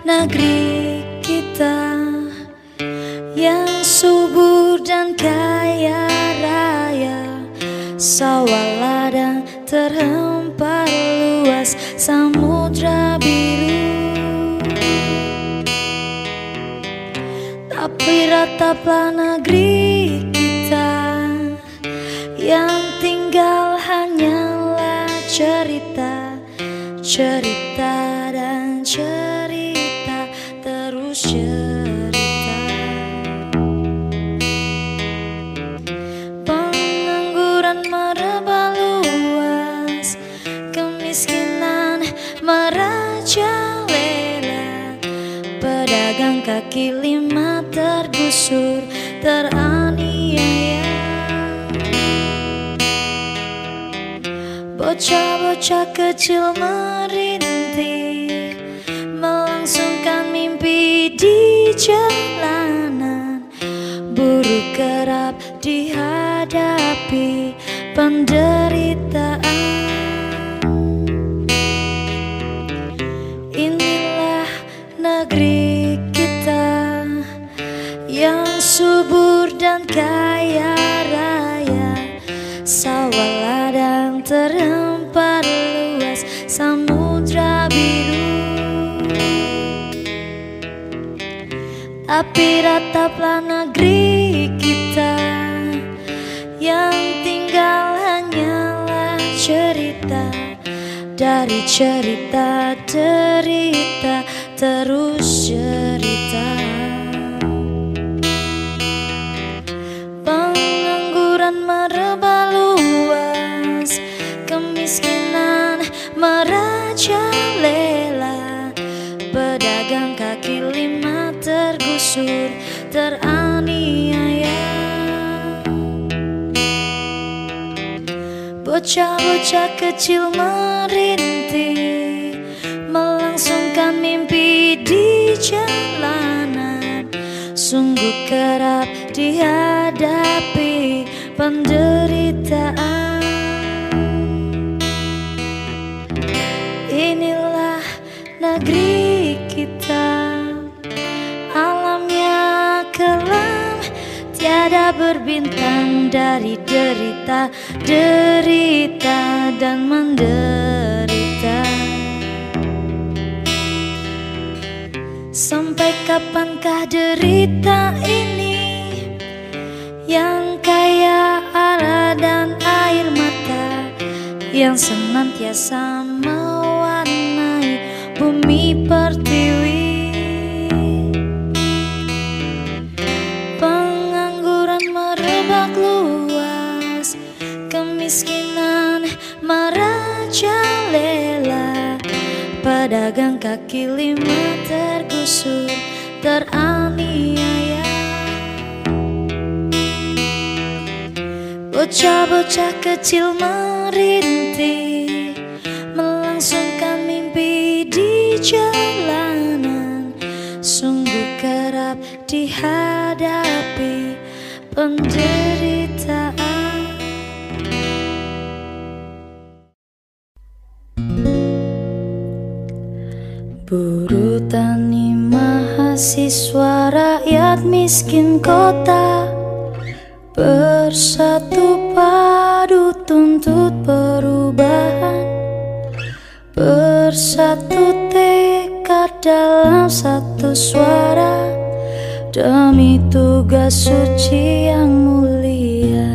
Negeri kita yang subur dan kaya raya. Sawah ladang terhampar luas samudra biru. Tapi rataplah negeri kita Yang tinggal hanyalah cerita Cerita merajalela Pedagang kaki lima tergusur teraniaya. Bocah-bocah kecil merintih Melangsungkan mimpi di jalanan. Buruh kerap dihadapi penderitaan kaya raya. Sawah ladang terhampar luas Samudra biru. Tapi rataplah negeri kita Yang tinggal hanyalah cerita. Dari cerita derita terus Bocah-bocah kecil merintih Melangsungkan mimpi di jalanan. Sungguh kerap dihadapi penderitaan. Inilah negeri kita Alamnya kelam. Tiada berbintang dari derita Derita dan menderita. Sampai kapankah derita ini Yang kaya arah dan air mata Yang senantiasa mewarnai bumi kaki lima tergusur teraniaya. Bocah-bocah kecil merintih Melangsungkan mimpi di jalanan. Sungguh kerap dihadapi penderitaan miskin kota Bersatu padu tuntut perubahan Bersatu tekad dalam satu suara Demi tugas suci yang mulia.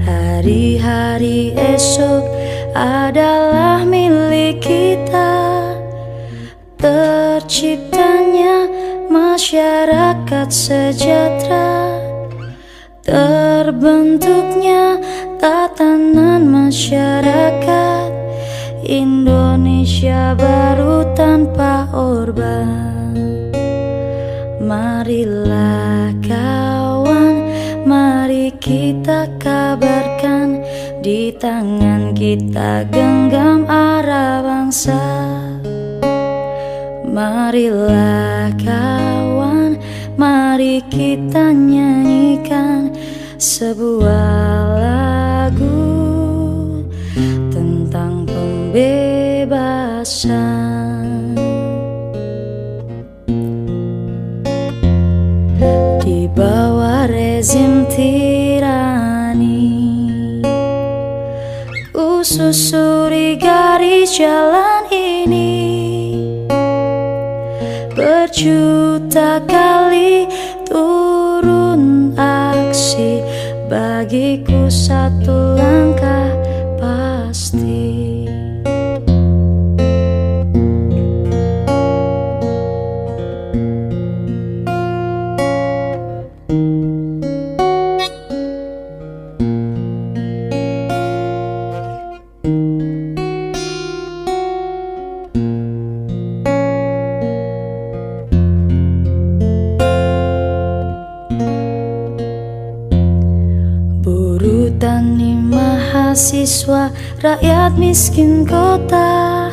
Hari-hari esok adalah milik kita Terciptanya masyarakat sejahtera Terbentuknya tatanan masyarakat Indonesia baru tanpa Orba Marilah kawan, mari kita kabarkan Di tangan kita genggam arah bangsa. Marilah kawan, mari kita nyanyikan sebuah lagu tentang pembebasan. Di bawah rezim tirani Ususuri garis jalan ini Berjuta kali Bagiku satu langkah miskin kota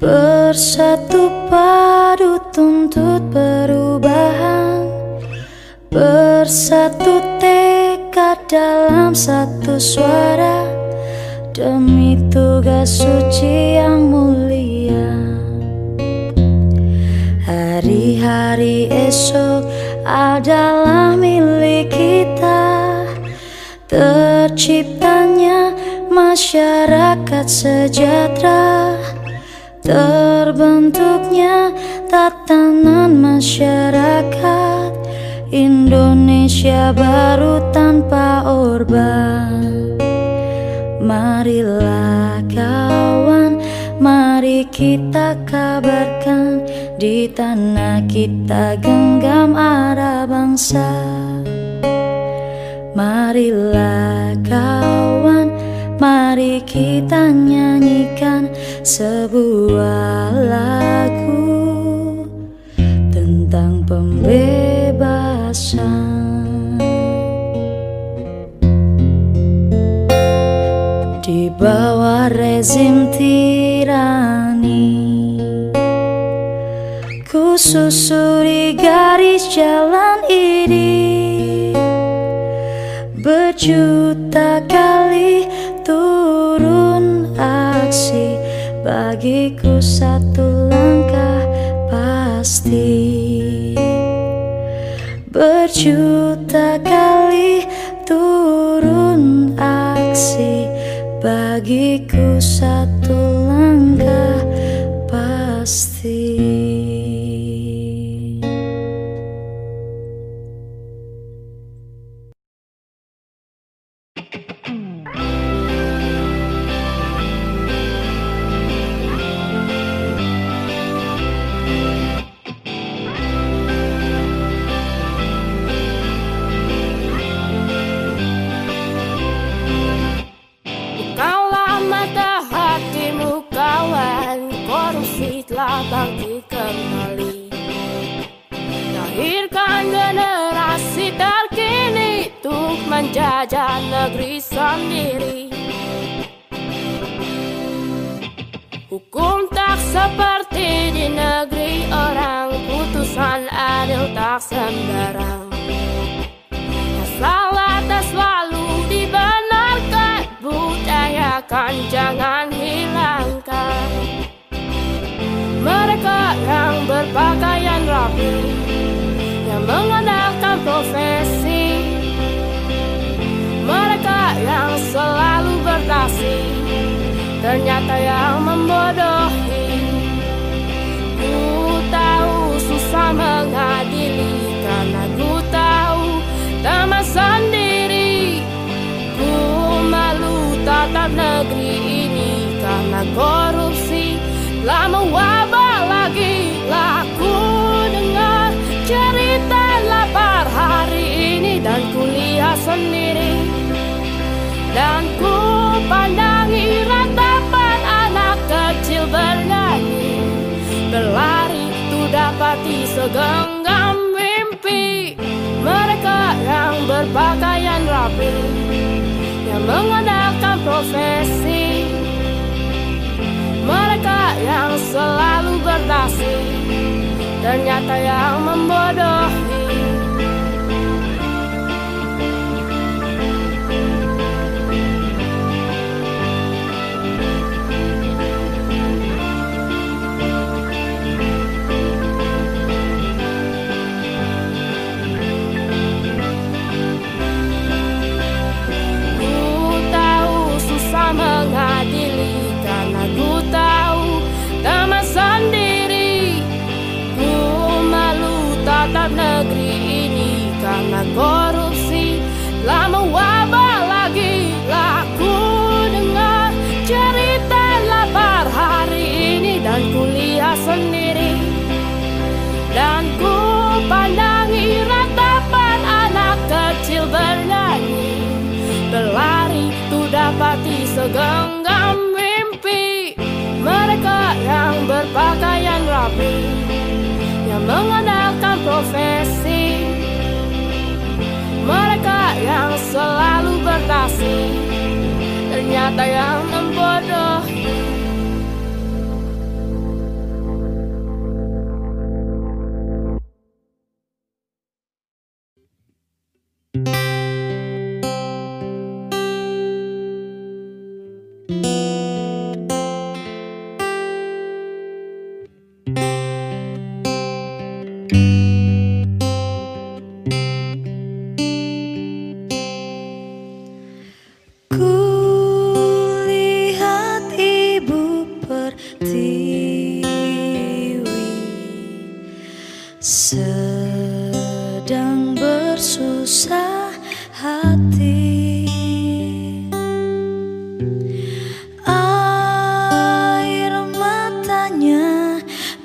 Bersatu padu tuntut perubahan. Bersatu tekad dalam satu suara. Demi tugas suci yang mulia. Hari-hari esok adalah milik kita. Terciptanya masyarakat sejahtera Terbentuknya tatanan masyarakat Indonesia baru tanpa Orba Marilah kawan, mari kita kabarkan Di tanah kita genggam arah bangsa. Marilah kawan, mari kita nyanyikan sebuah lagu tentang pembebasan. Di bawah rezim tirani, ku susuri garis jalan ini. Berjuta kali Bagiku satu langkah pasti. Berjuta kali turun aksi. Bagiku satu Lahirkan generasi terkini Untuk menjajah negeri sendiri. Hukum tak seperti di negeri orang Putusan adil tak sembarang. Salah tak selalu dibenarkan Budayakan jangan hilangkan. Mereka yang berpakaian rapi mengandalkan profesi Mereka yang selalu berdasi Ternyata yang membodohi. Ku tahu susah mengadili Karena ku tahu teman sendiri. Ku malu tatap negeri ini Karena korupsi telah mewabah sendiri. Dan ku pandangi ratapan anak kecil bernyanyi. Berlari tu dapati segenggam mimpi. Mereka yang berpakaian rapi Yang mengandalkan profesi. Mereka yang selalu berdasi Ternyata yang membodohi segenggam mimpi. Mereka yang berpakaian rapi yang mengandalkan profesi. Mereka yang selalu bertasi ternyata yang membodohi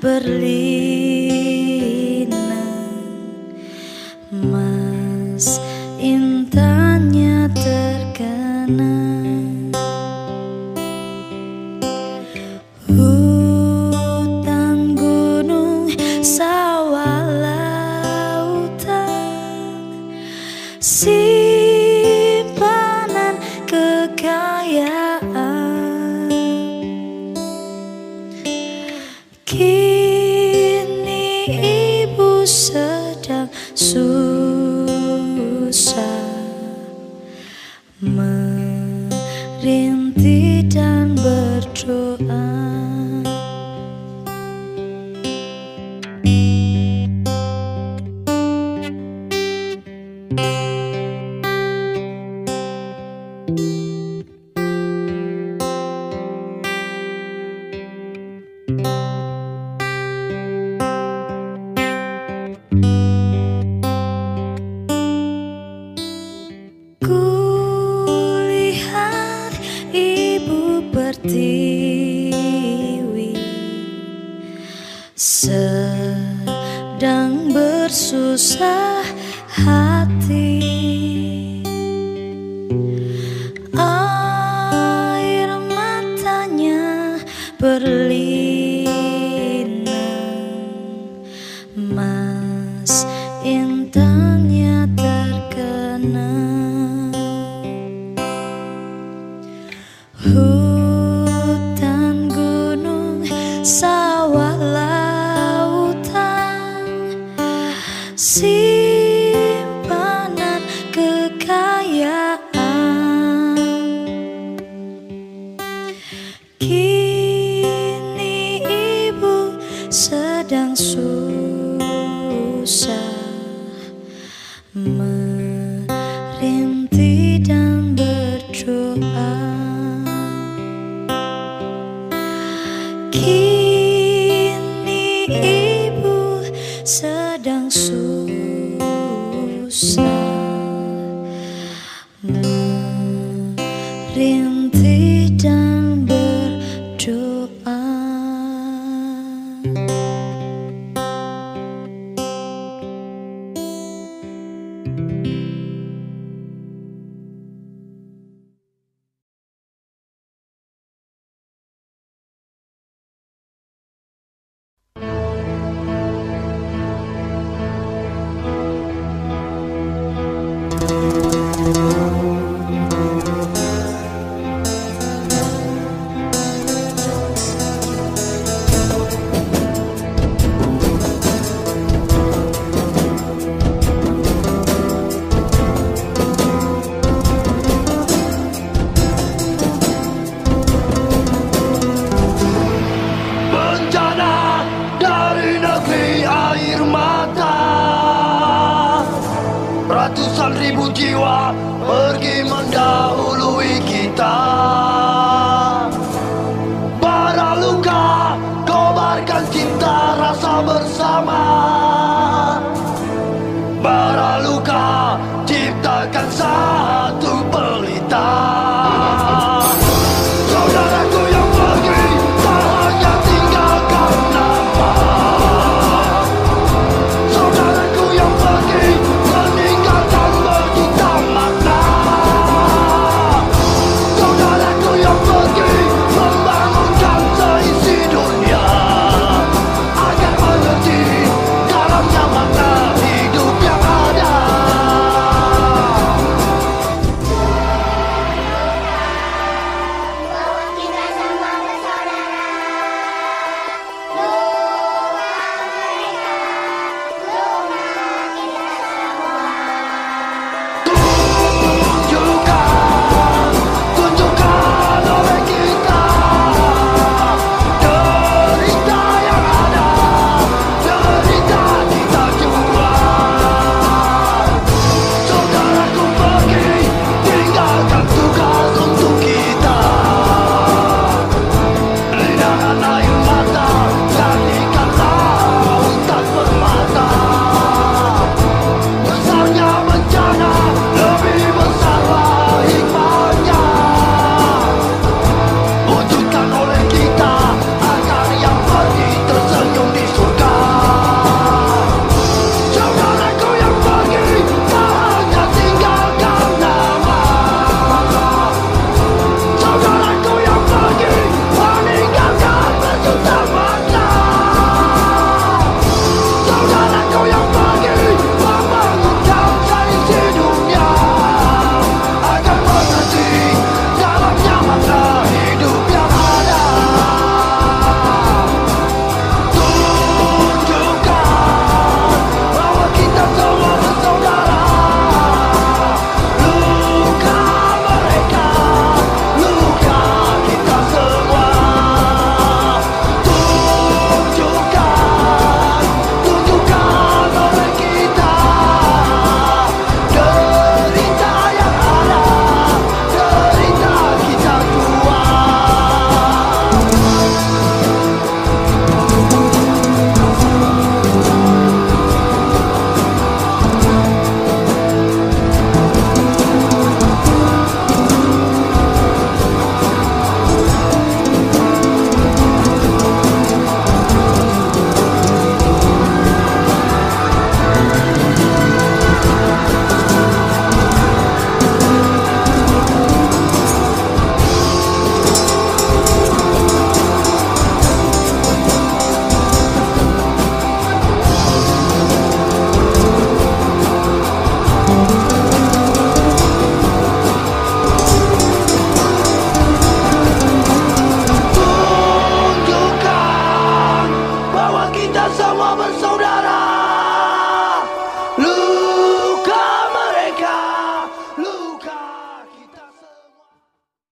berlimpah 음 biarkan cinta rasa bersama. Berluka luka ciptakan satu pelita.